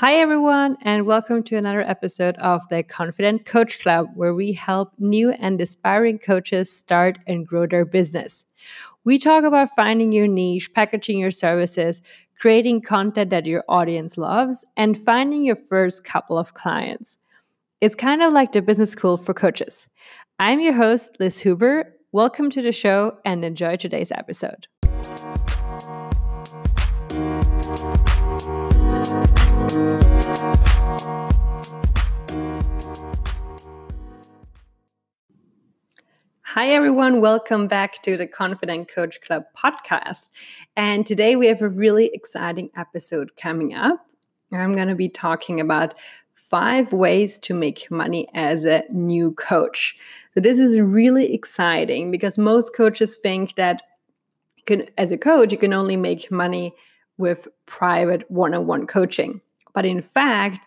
Hi, everyone, and welcome to another episode of the Confident Coach Club, where we help new and aspiring coaches start and grow their business. We talk about finding your niche, packaging your services, creating content that your audience loves, and finding your first couple of clients. It's kind of like the business school for coaches. I'm your host, Liz Huber. Welcome to the show and enjoy today's episode. Hi, everyone. Welcome back to the Confident Coach Club podcast. And today we have a really exciting episode coming up. I'm going to be talking about five ways to make money as a new coach. So, this is really exciting because most coaches think that can, as a coach, you can only make money with private one on one coaching. But in fact,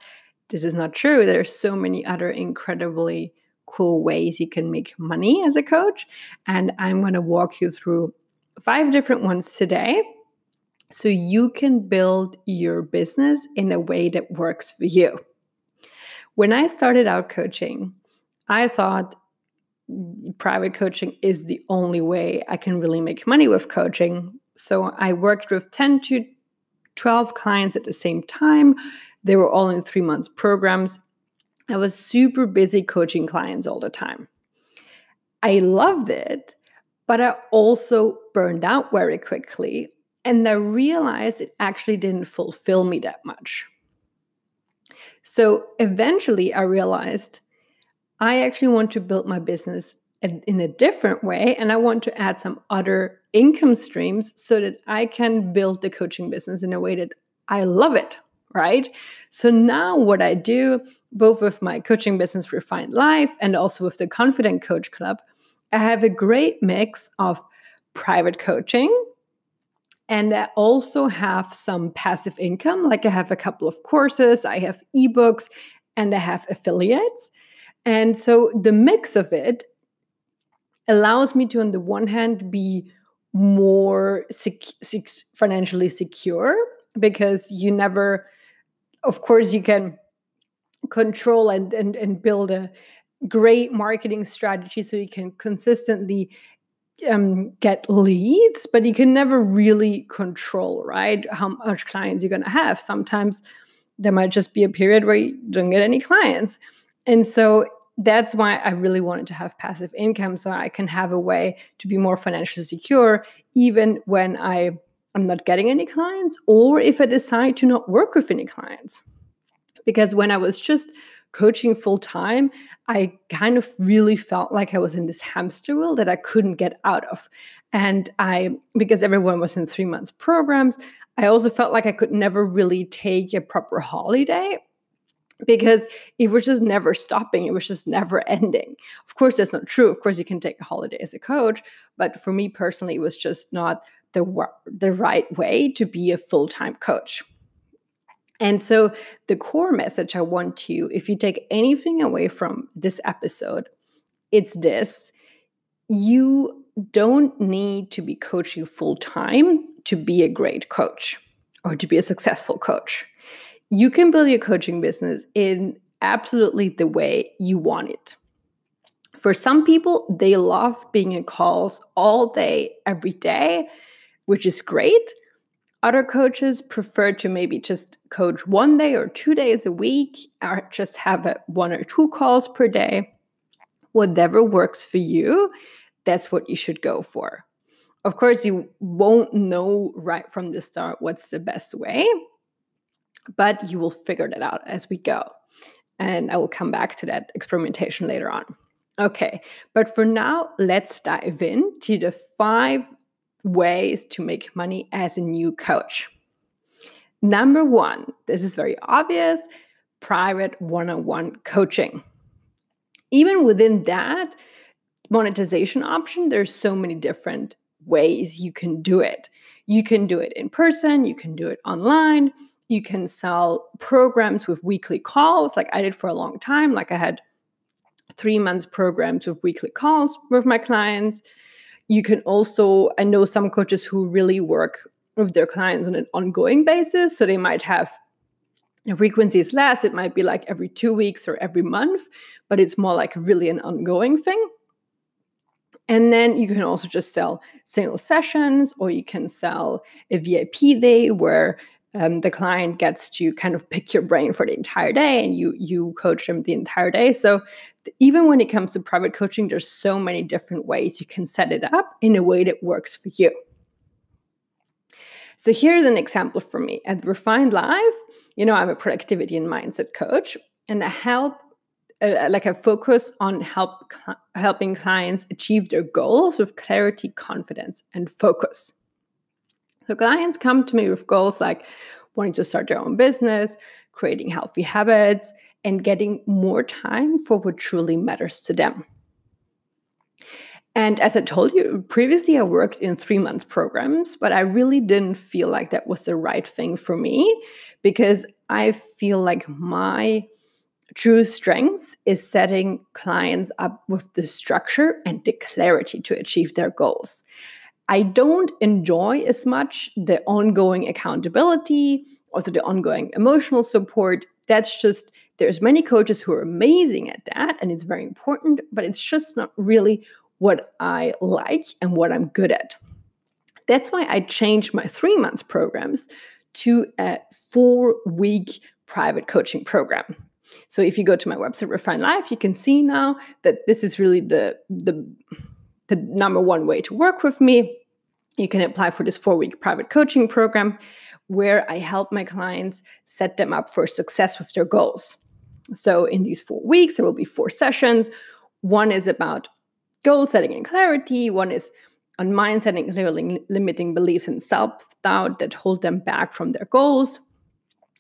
this is not true. There are so many other incredibly cool ways you can make money as a coach. And I'm going to walk you through five different ones today so you can build your business in a way that works for you. When I started out coaching, I thought private coaching is the only way I can really make money with coaching. So I worked with 10 to 12 clients at the same time. They were all in three months programs. I was super busy coaching clients all the time. I loved it, but I also burned out very quickly. And I realized it actually didn't fulfill me that much. So eventually I realized I actually want to build my business in a different way and I want to add some other income streams so that I can build the coaching business in a way that I love it, right? So now what I do both with my coaching business Refined Life and also with the Confident Coach Club, I have a great mix of private coaching and I also have some passive income. Like I have a couple of courses, I have ebooks, and I have affiliates. And so the mix of it allows me to, on the one hand, be more sec- sec- financially secure because you never, of course, you can control and, and, and build a great marketing strategy so you can consistently um, get leads, but you can never really control, right? How much clients you're going to have. Sometimes there might just be a period where you don't get any clients. And so that's why I really wanted to have passive income so I can have a way to be more financially secure, even when I am not getting any clients or if I decide to not work with any clients because when I was just coaching full time, I kind of really felt like I was in this hamster wheel that I couldn't get out of. And I, because everyone was in three months programs, I also felt like I could never really take a proper holiday because it was just never stopping. It was just never ending. Of course, that's not true. Of course, you can take a holiday as a coach, but for me personally, it was just not the the right way to be a full time coach. And so, the core message I want to, if you take anything away from this episode, it's this you don't need to be coaching full time to be a great coach or to be a successful coach. You can build your coaching business in absolutely the way you want it. For some people, they love being in calls all day, every day, which is great. Other coaches prefer to maybe just coach one day or two days a week, or just have a, one or two calls per day. Whatever works for you, that's what you should go for. Of course, you won't know right from the start what's the best way, but you will figure that out as we go. And I will come back to that experimentation later on. Okay, but for now, let's dive into the five ways to make money as a new coach. Number one, this is very obvious private one on one coaching. Even within that monetization option, there's so many different ways you can do it. You can do it in person, you can do it online, you can sell programs with weekly calls, like I did for a long time. Like I had three months programs with weekly calls with my clients you can also, I know some coaches who really work with their clients on an ongoing basis. So they might have The frequency is less, it might be like every two weeks or every month, but it's more like really an ongoing thing. And then you can also just sell single sessions, or you can sell a VIP day where um, the client gets to kind of pick your brain for the entire day and you you coach them the entire day. So even when it comes to private coaching there's so many different ways you can set it up in a way that works for you. So here's an example for me. At refined life you know i'm a productivity and mindset coach and i help uh, like a focus on help cl- helping clients achieve their goals with clarity confidence and focus so clients come to me with goals like wanting to start their own business, creating healthy habits, and getting more time for what truly matters to them. And as I told you previously, I worked in three months programs, but I really didn't feel like that was the right thing for me because I feel like my true strengths is setting clients up with the structure and the clarity to achieve their goals. I don't enjoy as much the ongoing accountability, also the ongoing emotional support. That's just there's many coaches who are amazing at that and it's very important, but it's just not really what I like and what I'm good at. That's why I changed my 3 months programs to a 4 week private coaching program. So if you go to my website Refine Life, you can see now that this is really the the the number one way to work with me you can apply for this four week private coaching program where I help my clients set them up for success with their goals. So, in these four weeks, there will be four sessions. One is about goal setting and clarity, one is on mindset and clearly limiting beliefs and self doubt that hold them back from their goals.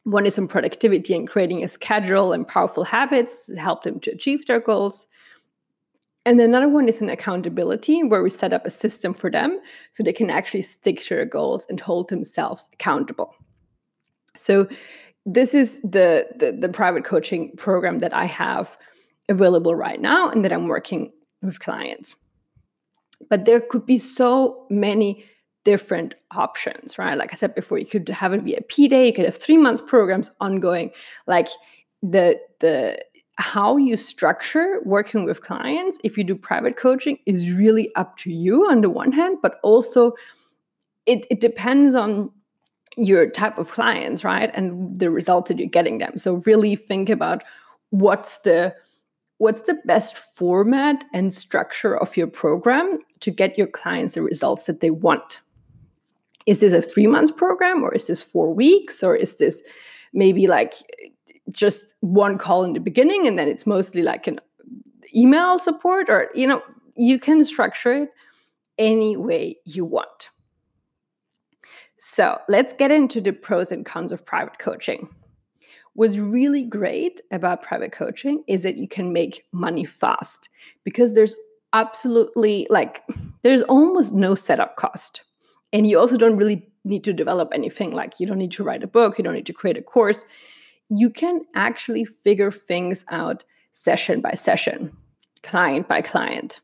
One is on productivity and creating a schedule and powerful habits to help them to achieve their goals. And another one is an accountability where we set up a system for them so they can actually stick to their goals and hold themselves accountable. So this is the, the, the private coaching program that I have available right now and that I'm working with clients. But there could be so many different options, right? Like I said before, you could have a VIP day, you could have three months programs ongoing. Like the the how you structure working with clients if you do private coaching is really up to you on the one hand but also it, it depends on your type of clients right and the results that you're getting them. So really think about what's the what's the best format and structure of your program to get your clients the results that they want. Is this a three months program or is this four weeks or is this maybe like just one call in the beginning and then it's mostly like an email support or you know you can structure it any way you want. So let's get into the pros and cons of private coaching. What's really great about private coaching is that you can make money fast because there's absolutely like there's almost no setup cost. And you also don't really need to develop anything like you don't need to write a book you don't need to create a course you can actually figure things out session by session, client by client.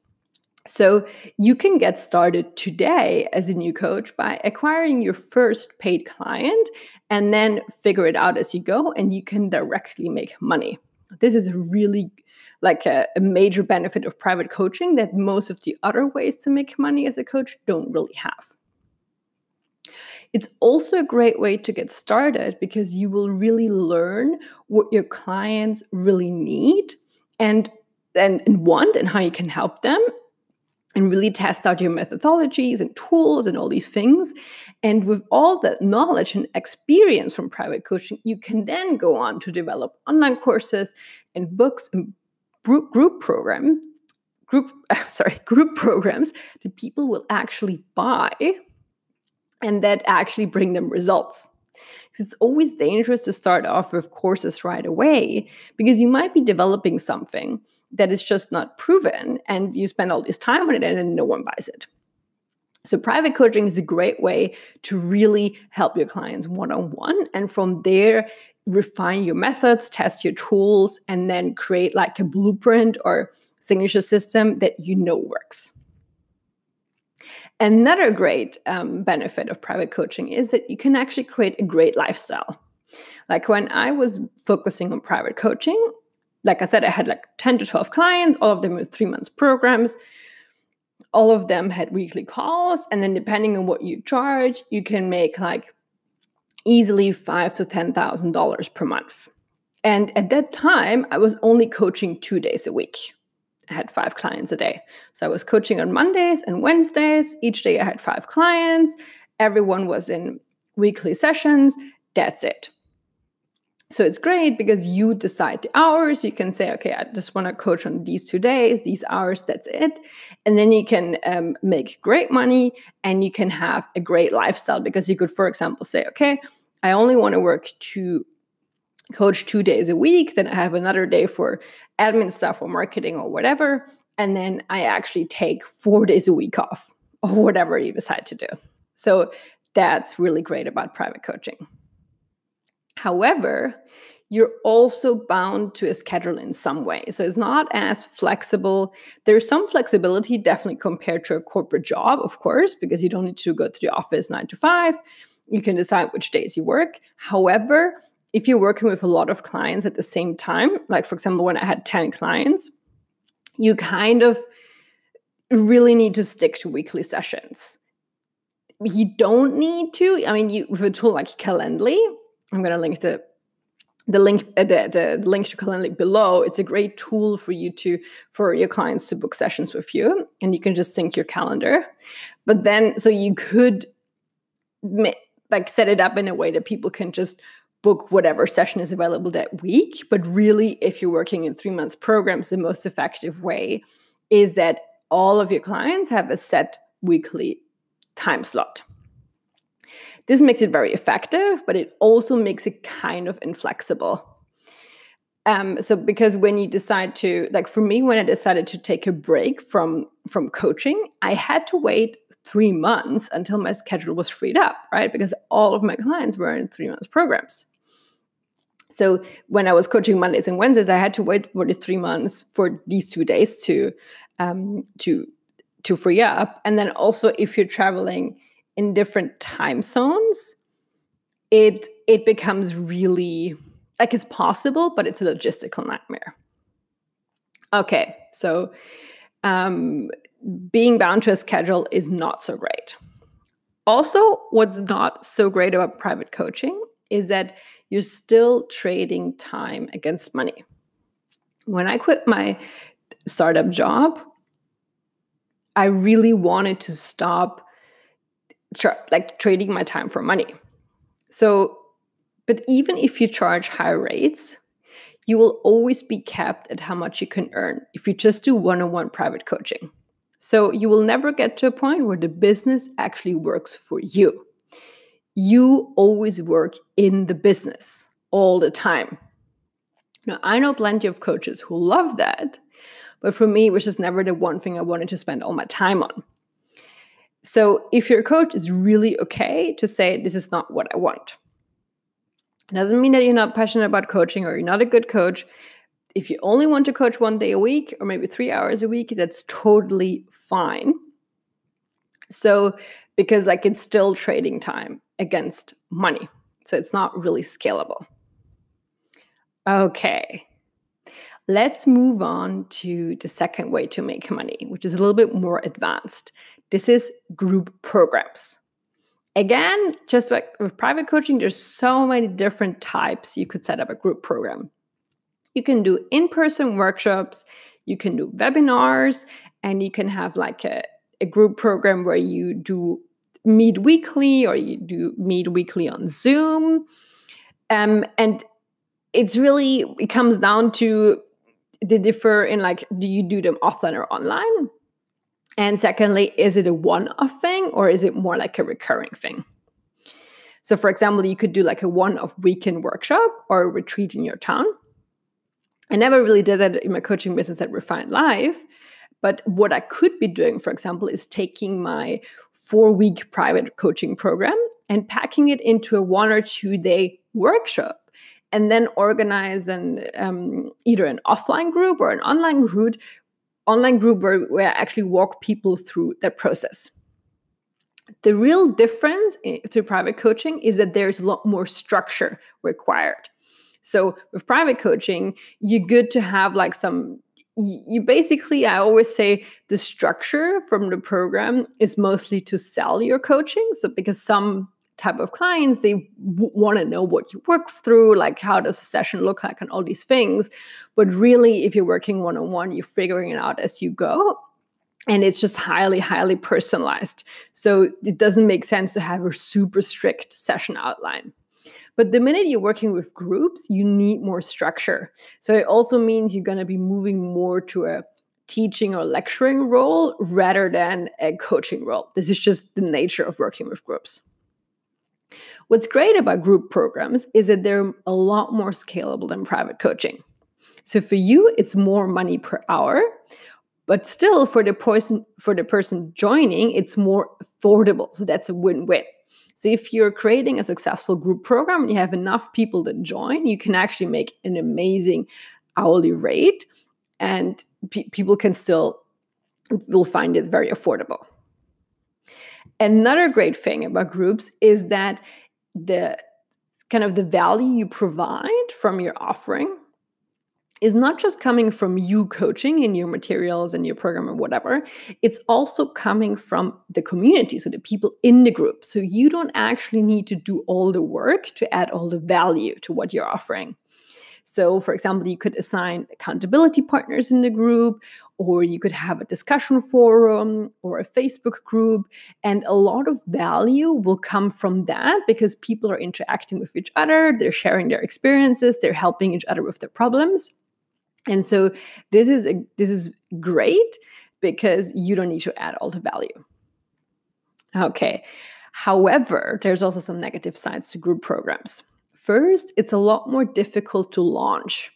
So you can get started today as a new coach by acquiring your first paid client and then figure it out as you go and you can directly make money. This is really like a, a, major benefit of private coaching that most of the other ways to make money as a coach don't really have. It's also a great way to get started because you will really learn what your clients really need and, and, and want and how you can help them and really test out your methodologies and tools and all these things. And with all that knowledge and experience from private coaching, you can then go on to develop online courses and books and group, program group sorry group programs that people will actually buy and that actually bring them results. It's always dangerous to start off with courses right away because you might be developing something that is just not proven and you spend all this time on it and then no one buys it. So, private coaching is a great way to really help your clients one on one. And from there, refine your methods, test your tools, and then create like a blueprint or signature system that you know works. Another great um, benefit of private coaching is that you can actually create a great lifestyle. Like when I was focusing on private coaching, like I said, I had like 10 to 12 clients, all of them with three months programs. All of them had weekly calls. And then depending on what you charge, you can make like easily five to ten thousand dollars per month. And at that time, I was only coaching two days a week. Had five clients a day. So I was coaching on Mondays and Wednesdays. Each day I had five clients. Everyone was in weekly sessions. That's it. So it's great because you decide the hours. You can say, okay, I just want to coach on these two days, these hours, that's it. And then you can um, make great money and you can have a great lifestyle because you could, for example, say, okay, I only want to work two coach two days a week then i have another day for admin stuff or marketing or whatever and then i actually take four days a week off or whatever you decide to do. So that's really great about private coaching. However you're also bound to a schedule in some way. So it's not as flexible. There's some flexibility definitely compared to a corporate job of course because you don't need to go to the office nine to five. You can decide which days you work. However, if you're working with a lot of clients at the same time, like for example, when I had 10 clients, you kind of really need to stick to weekly sessions. You don't need to. I mean, you with a tool like Calendly, I'm going to link the the link uh, the, the link to Calendly below. It's a great tool for you to for your clients to book sessions with you, and you can just sync your calendar. But then, so you could like set it up in a way that people can just book whatever session is available that week. But really, if you're working in three months programs, the most effective way is that all of your clients have a set weekly time slot. This makes it very effective, but it also makes it kind of inflexible. Um, so because when you decide to like for me when i decided to take a break from from coaching i had to wait three months until my schedule was freed up, right? Because all of my clients were in three months programs. So when I was coaching Mondays and Wednesdays, I had to wait for the three months for these two days to um, to to free up. And then also, if you're traveling in different time zones, it it becomes really like it's possible, but it's a logistical nightmare. Okay, so um, being bound to a schedule is not so great. Also, what's not so great about private coaching is that you're still trading time against money. When I quit my startup job, I really wanted to stop tra- like trading my time for money. So, but even if you charge high rates, you will always be capped at how much you can earn if you just do one on one private coaching. So you will never get to a point where the business actually works for you. You always work in the business all the time. Now, I know plenty of coaches who love that, but for me, it was just never the one thing I wanted to spend all my time on. So, if your coach is really okay to say, This is not what I want, it doesn't mean that you're not passionate about coaching or you're not a good coach if you only want to coach one day a week or maybe three hours a week, that's totally fine. So, because like it's still trading time against money. So it's not really scalable. Okay. Let's move on to the second way to make money, which is a little bit more advanced. This is group programs. Again, just like with private coaching, there's so many different types you could set up a group program. You can do in person workshops, you can do webinars, and you can have like a, a group program where you do meet weekly or you do meet weekly on Zoom. Um, and it's really, it comes down to the differ in like, do you do them offline or online? And secondly, is it a one off thing or is it more like a recurring thing? So, for example, you could do like a one off weekend workshop or a retreat in your town. I never really did that in my coaching business at Refined Life. But what I could be doing, for example, is taking my four week private coaching program and packing it into a one or two day workshop and then organize an um, either an offline group or an online group online group where, where I actually walk people through that process. The real difference to private coaching is that there's a lot more structure required. So with private coaching, you're good to have like some you basically i always say the structure from the program is mostly to sell your coaching. So because some type of clients they w- want to know what you work through like how does a session look like and all these things. But really if you're working one-on-one you're figuring it out as you go and it's just highly highly personalized. So it doesn't make sense to have a super strict session outline but the minute you're working with groups you need more structure so it also means you're going to be moving more to a teaching or lecturing role rather than a coaching role this is just the nature of working with groups What's great about group programs is that they're a lot more scalable than private coaching. So for you, it's more money per hour, but still for the person for the person joining, it's more affordable. So that's a win-win. So if you're creating a successful group program and you have enough people that join, you can actually make an amazing hourly rate and pe- people can still will find it very affordable. Another great thing about groups is that the kind of the value you provide from your offering is not just coming from you coaching in your materials and your program or whatever, it's also coming from the community, so the people in the group. So you don't actually need to do all the work to add all the value to what you're offering. So, for example, you could assign accountability partners in the group, or you could have a discussion forum or a Facebook group. And a lot of value will come from that because people are interacting with each other, they're sharing their experiences, they're helping each other with their problems. And so this is a, this is great because you don't need to add all the value. Okay. However, there's also some negative sides to group programs. First, it's a lot more difficult to launch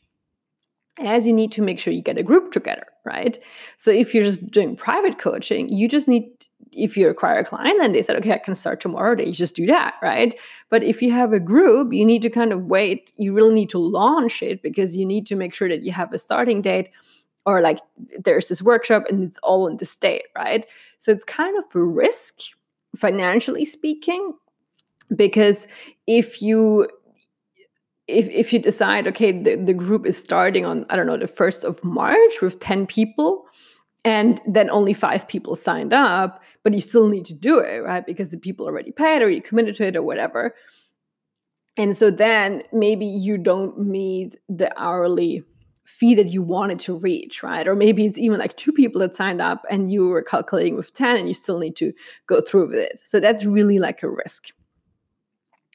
as you need to make sure you get a group together, right? So if you're just doing private coaching, you just need if you acquire a client and they said, okay, I can start tomorrow, they just do that, right? But if you have a group, you need to kind of wait. You really need to launch it because you need to make sure that you have a starting date or like there's this workshop and it's all in the state, right? So it's kind of a risk financially speaking because if you if, if you decide, okay, the, the group is starting on, I don't know, the 1st of March with 10 people, and then only five people signed up, but you still need to do it, right? Because the people already paid or you committed to it or whatever. And so then maybe you don't meet the hourly fee that you wanted to reach, right? Or maybe it's even like two people that signed up and you were calculating with 10 and you still need to go through with it. So that's really like a risk.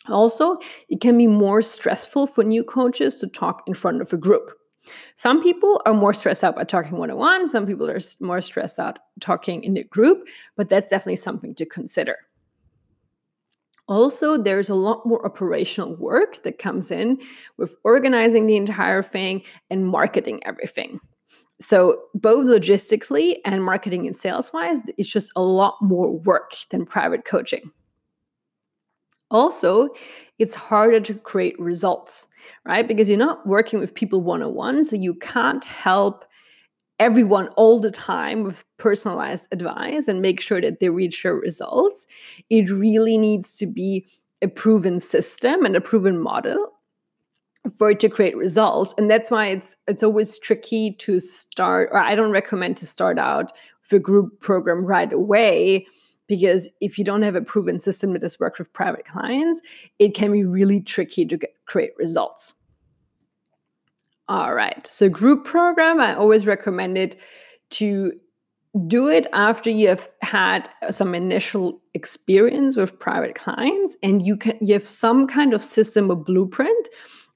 Also, it can be more stressful for new coaches to talk in front of a group. Some people are more stressed out by talking one on one, some people are more stressed out talking in a group, but that's definitely something to consider. Also, there's a lot more operational work that comes in with organizing the entire thing and marketing everything. So, both logistically and marketing and sales wise, it's just a lot more work than private coaching. Also, it's harder to create results, right? Because you're not working with people one on one, so you can't help everyone all the time with personalized advice and make sure that they reach their results. It really needs to be a proven system and a proven model for it to create results and that's why it's it's always tricky to start or i don't recommend to start out with a group program right away because if you don't have a proven system that has worked with private clients, it can be really tricky to get, create results. All right, so group program, I always recommend it to do it after you have had some initial experience with private clients and you can you have some kind of system or blueprint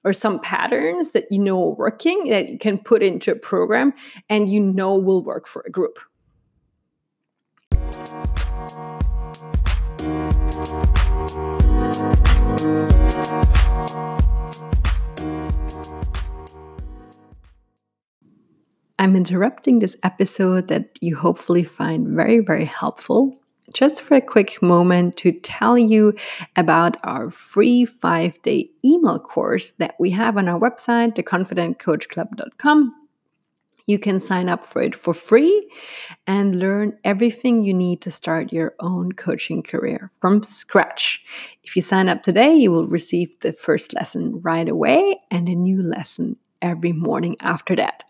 or some patterns that you know are working that you can put into a program and you know will work for a group. I'm interrupting this episode that you hopefully find very, very helpful just for a quick moment to tell you about our free five day email course that we have on our website, theconfidentcoachclub.com You can sign up for it for free and learn everything you need to start your own coaching career from scratch. If you sign up today, you will receive the first lesson right away and a new lesson every morning after that.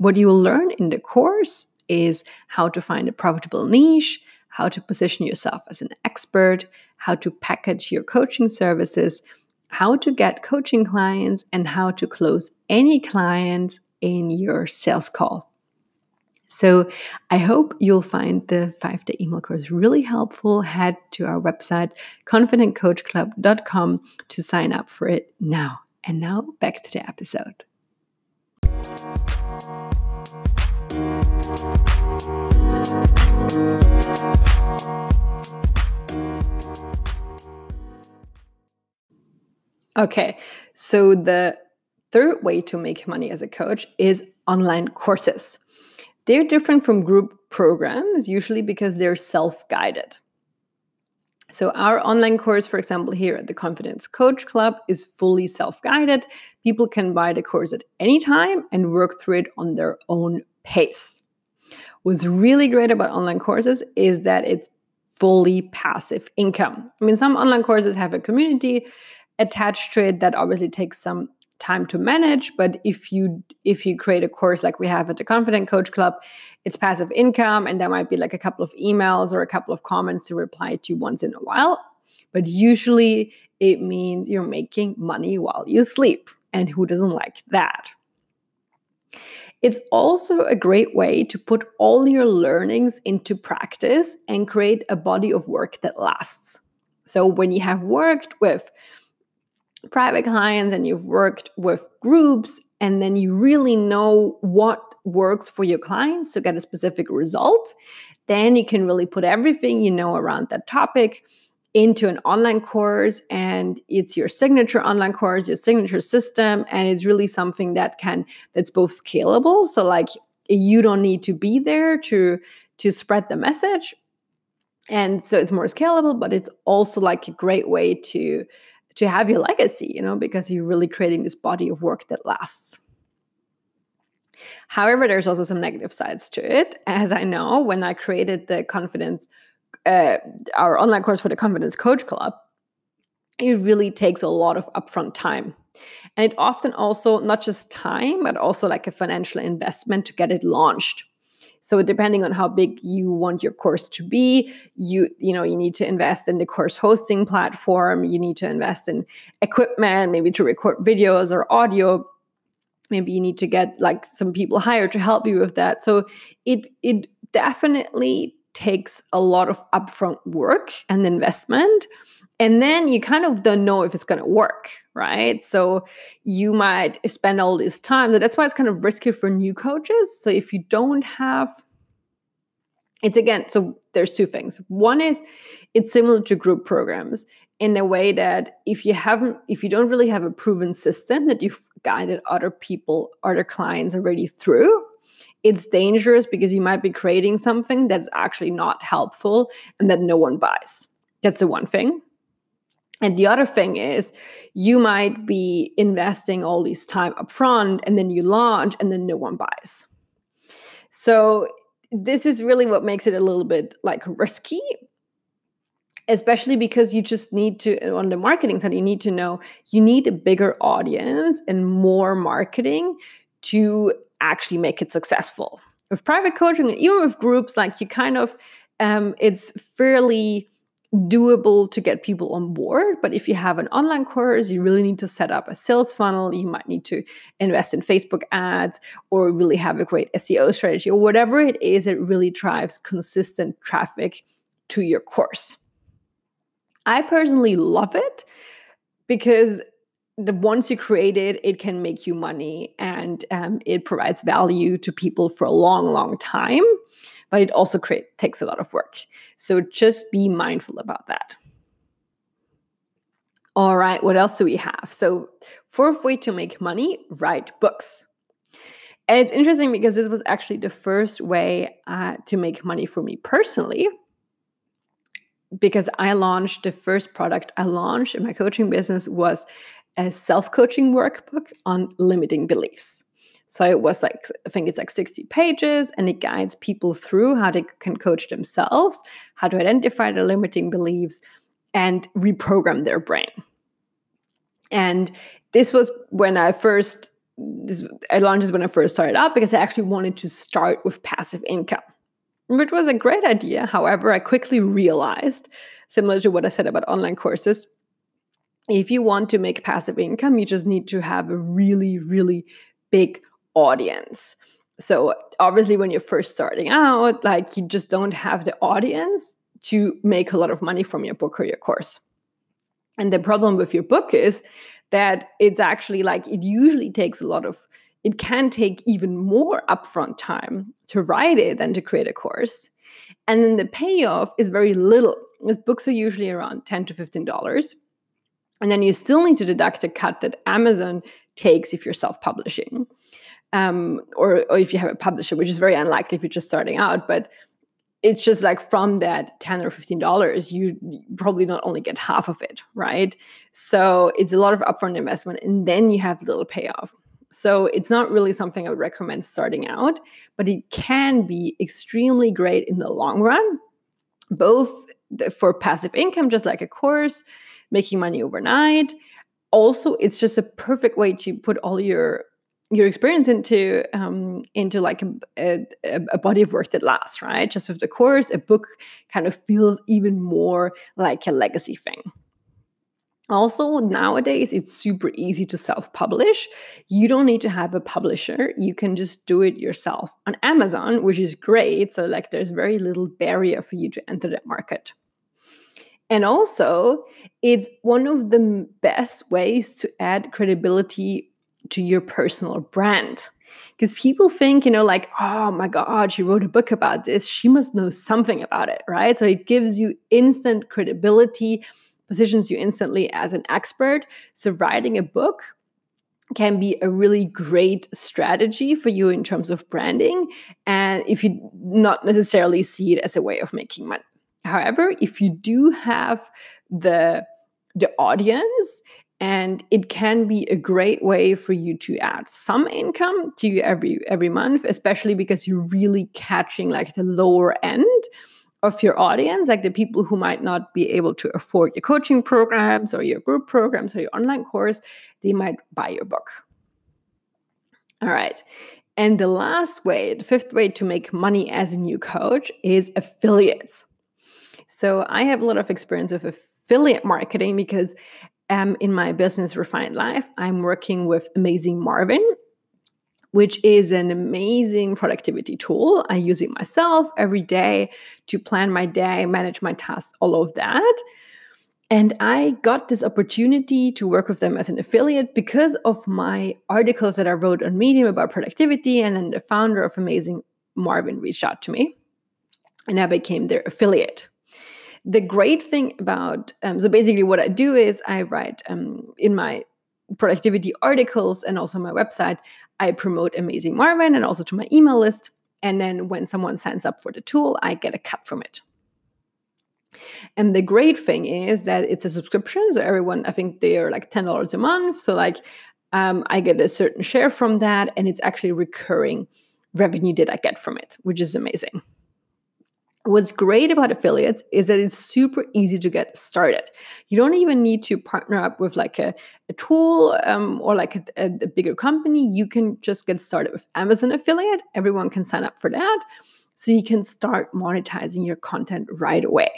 What you will learn in the course is how to find a profitable niche, how to position yourself as an expert, how to package your coaching services, how to get coaching clients, and how to close any clients in your sales call. So I hope you'll find the five day email course really helpful. Head to our website, confidentcoachclub.com, to sign up for it now. And now back to the episode. Okay, so the third way to make money as a coach is online courses. They're different from group programs, usually because they're self guided. So, our online course, for example, here at the Confident Coach Club, is fully self guided. People can buy the course at any time and work through it on their own pace. What's really great about online courses is that it's fully passive income. I mean, some online courses have a community attached to it that obviously takes some time to manage but if you if you create a course like we have at the confident coach club it's passive income and there might be like a couple of emails or a couple of comments to reply to once in a while but usually it means you're making money while you sleep and who doesn't like that it's also a great way to put all your learnings into practice and create a body of work that lasts. So when you have worked with private clients and you've worked with groups and then you really know what works for your clients to get a specific result, then you can really put everything you know around that topic into an online course and it's your signature online course your signature system and it's really something that can that's both scalable so like you don't need to be there to to spread the message and so it's more scalable but it's also like a great way to to have your legacy, you know, because you're really creating this body of work that lasts. However, there's also some negative sides to it. As I know, when I created the confidence, uh, our online course for the Confident Coach Club, it really takes a lot of upfront time. And it often also, not just time, but also like a financial investment to get it launched. So depending on how big you want your course to be, you you know, you need to invest in the course hosting platform, you need to invest in equipment, maybe to record videos or audio. Maybe you need to get like some people hired to help you with that. So it it definitely takes a lot of upfront work and investment and then you kind of don't know if it's going to work right? So you might spend all this time so that's why it's kind of risky for new coaches. So if you don't have it's again so there's two things. One is it's similar to group programs in a way that if you haven't if you don't really have a proven system that you've guided other people other clients already through it's dangerous because you might be creating something that's actually not helpful and that no one buys that's the one thing and the other thing is, you might be investing all this time upfront and then you launch and then no one buys. So, this is really what makes it a little bit like risky, especially because you just need to, on the marketing side, you need to know you need a bigger audience and more marketing to actually make it successful. With private coaching and even with groups, like you kind of, um, it's fairly doable to get people on board. But if you have an online course, you really need to set up a sales funnel. You might need to invest in Facebook ads or really have a great SEO strategy or whatever it is that really drives consistent traffic to your course. I personally love it because the once you create it, it can make you money and um, it provides value to people for a long, long time. But it also create, takes a lot of work. So just be mindful about that. All right, what else do we have? So, fourth way to make money write books. And it's interesting because this was actually the first way uh, to make money for me personally. Because I launched the first product I launched in my coaching business was a self coaching workbook on limiting beliefs. So it was like, I think it's like 60 pages, and it guides people through how they can coach themselves, how to identify their limiting beliefs, and reprogram their brain. And this was when I first, this, I launched this when I first started out because I actually wanted to start with passive income, which was a great idea. However, I quickly realized, similar to what I said about online courses, if you want to make passive income, you just need to have a really, really big audience. So obviously when you're first starting out, like you just don't have the audience to make a lot of money from your book or your course. And the problem with your book is that it's actually like it usually takes a lot of it can take even more upfront time to write it than to create a course. And then the payoff is very little. Because books are usually around 10 to 15 dollars. And then you still need to deduct a cut that Amazon takes if you're self-publishing um, or, or if you have a publisher, which is very unlikely if you're just starting out. But it's just like from that 10 or 15 dollars you probably not only get half of it right so it's a lot of upfront investment and then you have little payoff so it's not really something i would recommend starting out but it can be extremely great in the long run both for passive income just like a course making money overnight also it's just a perfect way to put all your your experience into um, into like a, a, a, body of work that lasts, right? Just with the course, a book kind of feels even more like a legacy thing. Also, nowadays it's super easy to self publish. You don't need to have a publisher, you can just do it yourself on Amazon, which is great. So, like, there's very little barrier for you to enter that market. And also, it's one of the best ways to add credibility to your personal brand. Because people think, you know, like, oh my God, she wrote a book about this. She must know something about it, right? So it gives you instant credibility, positions you instantly as an expert. So writing a book can be a really great strategy for you in terms of branding. And if you not necessarily see it as a way of making money. However, if you do have the the audience and it can be a great way for you to add some income to you every every month especially because you're really catching like the lower end of your audience like the people who might not be able to afford your coaching programs or your group programs or your online course they might buy your book. All right. And the last way the fifth way to make money as a new coach is affiliates so i have a lot of experience with affiliate marketing because um, in my business Refined Life, I'm working with Amazing Marvin, which is an amazing productivity tool. I use it myself every day to plan my day, manage my tasks, all of that. And I got this opportunity to work with them as an affiliate because of my articles that I wrote on Medium about productivity. And then the founder of Amazing Marvin reached out to me, and I became their affiliate the great thing about um, so basically what I do is I write um, in my productivity articles and also my website. I promote Amazing Marvin and also to my email list. And then when someone signs up for the tool, I get a cut from it. And the great thing is that it's a subscription. So everyone, I think they are like $10 a month. So like um, I get a certain share from that. And it's actually recurring revenue that I get from it, which is amazing. What's great about affiliates is that it's super easy to get started. You don't even need to partner up with like a, a tool um, or like a, a, a bigger company. You can just get started with Amazon affiliate. Everyone can sign up for that. So you can start monetizing your content right away.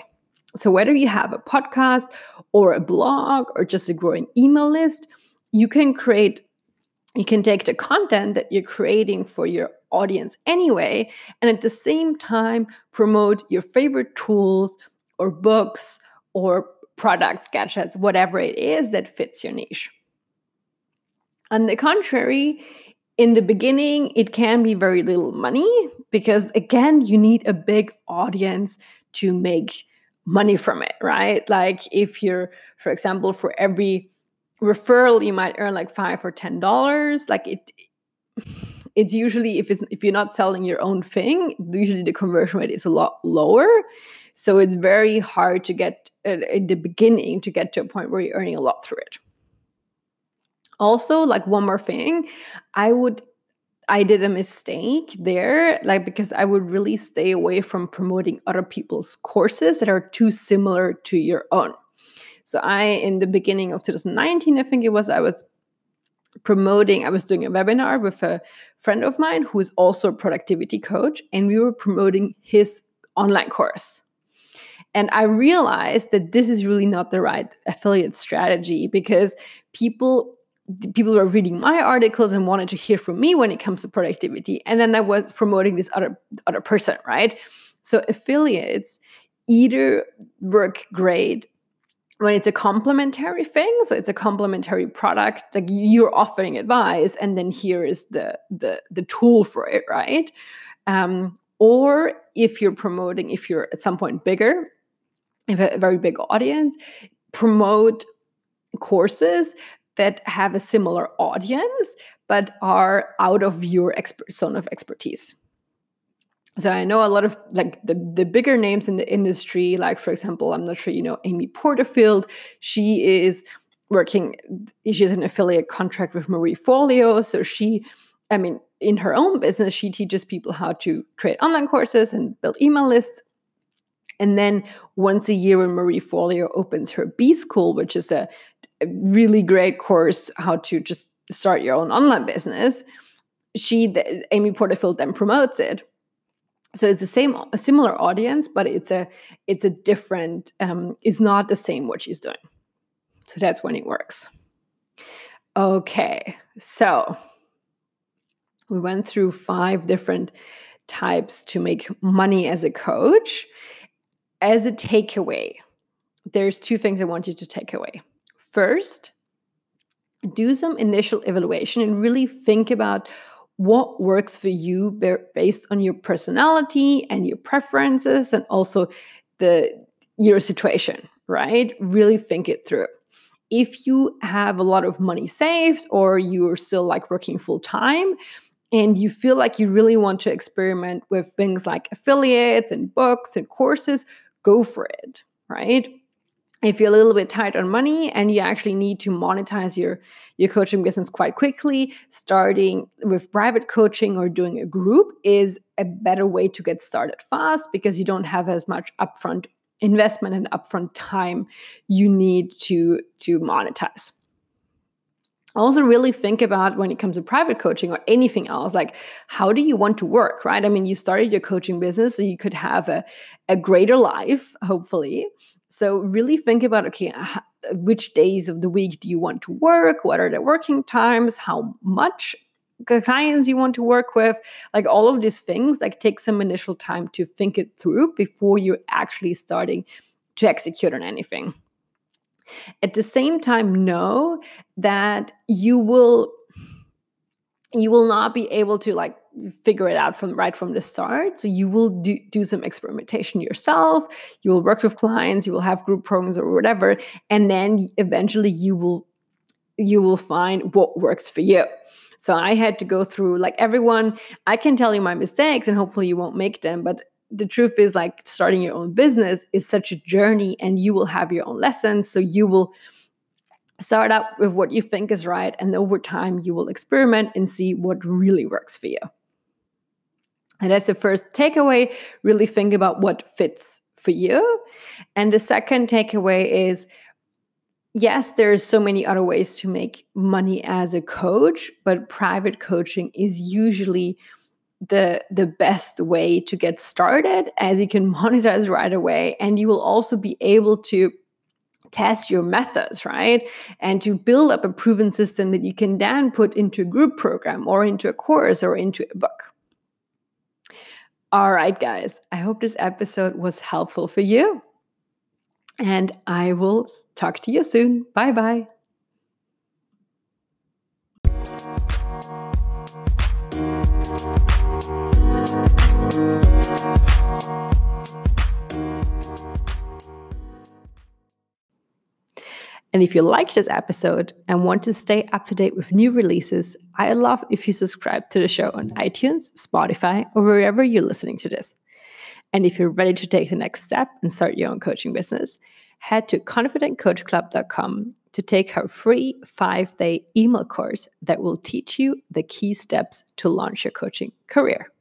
So whether you have a podcast or a blog or just a growing email list, you can create you can take the content that you're creating for your audience anyway, and at the same time promote your favorite tools or books or products, gadgets, whatever it is that fits your niche. On the contrary, in the beginning, it can be very little money because, again, you need a big audience to make money from it, right? Like, if you're, for example, for every referral you might earn like five or ten dollars like it it's usually if it's if you're not selling your own thing usually the conversion rate is a lot lower so it's very hard to get in the beginning to get to a point where you're earning a lot through it also like one more thing i would I did a mistake there, like because I would really stay away from promoting other people's courses that are too similar to your own. So I, in the beginning of 2019, I think it was, I was promoting, I was doing a webinar with a friend of mine who is also a productivity coach, and we were promoting his online course. And I realized that this is really not the right affiliate strategy because people people were reading my articles and wanted to hear from me when it comes to productivity and then i was promoting this other other person right so affiliates either work great when it's a complementary thing so it's a complementary product like you're offering advice and then here is the the the tool for it right? Um, or if you're promoting if you're at some point bigger if a very big audience promote courses that have a similar audience but are out of your expert zone of expertise so i know a lot of like the, the bigger names in the industry like for example i'm not sure you know amy porterfield. She is working she's an affiliate contract with marie forleo so she i mean in her own business she teaches people how to create online courses and build email lists. And then once a year when marie forleo opens her b school which is a, a really great course how to just start your own online business she amy porterfield then promotes it so it's the same a similar audience but it's a it's a different um it's not the same what she's doing. So that's when it works. Okay so we went through five different types to make money as a coach. As a takeaway there's two things i want you to take away. First do some initial evaluation and really think about what works for you based on your personality and your preferences and also the your situation right? Really think it through. If you have a lot of money saved or you're still like working full time and you feel like you really want to experiment with things like affiliates and books and courses go for it right if you're a little bit tight on money and you actually need to monetize your your coaching business quite quickly starting with private coaching or doing a group is a better way to get started fast because you don't have as much upfront investment and upfront time you need to to monetize. Also really think about when it comes to private coaching or anything else like how do you want to work right? I mean you started your coaching business so you could have a, a greater life hopefully so really think about okay, which days of the week do you want to work? What are the working times? How much clients you want to work with? Like all of these things, like take some initial time to think it through before you're actually starting to execute on anything. At the same time, know that you will you will not be able to like figure it out from right from the start. So you will do, do some experimentation yourself. You will work with clients. You will have group programs or whatever. And then eventually you will you will find what works for you. So i had to go through like everyone i can tell you my mistakes and hopefully you won't make them but the truth is like starting your own business is such a journey and you will have your own lessons. So you will start out with what you think is right and over time you will experiment and see what really works for you and that's the first takeaway. Really think about what fits for you. And the second takeaway is yes, there's so many other ways to make money as a coach, but private coaching is usually the the best way to get started as you can monetize right away and you will also be able to test your methods, right? And to build up a proven system that you can then put into a group program or into a course or into a book. All right, guys, I hope this episode was helpful for you. And I will talk to you soon. Bye bye. And if you like this episode and want to stay up to date with new releases, I'd love if you subscribe to the show on iTunes, Spotify, or wherever you're listening to this. And if you're ready to take the next step and start your own coaching business, head to confidentcoachclub.com to take our free five day email course that will teach you the key steps to launch your coaching career.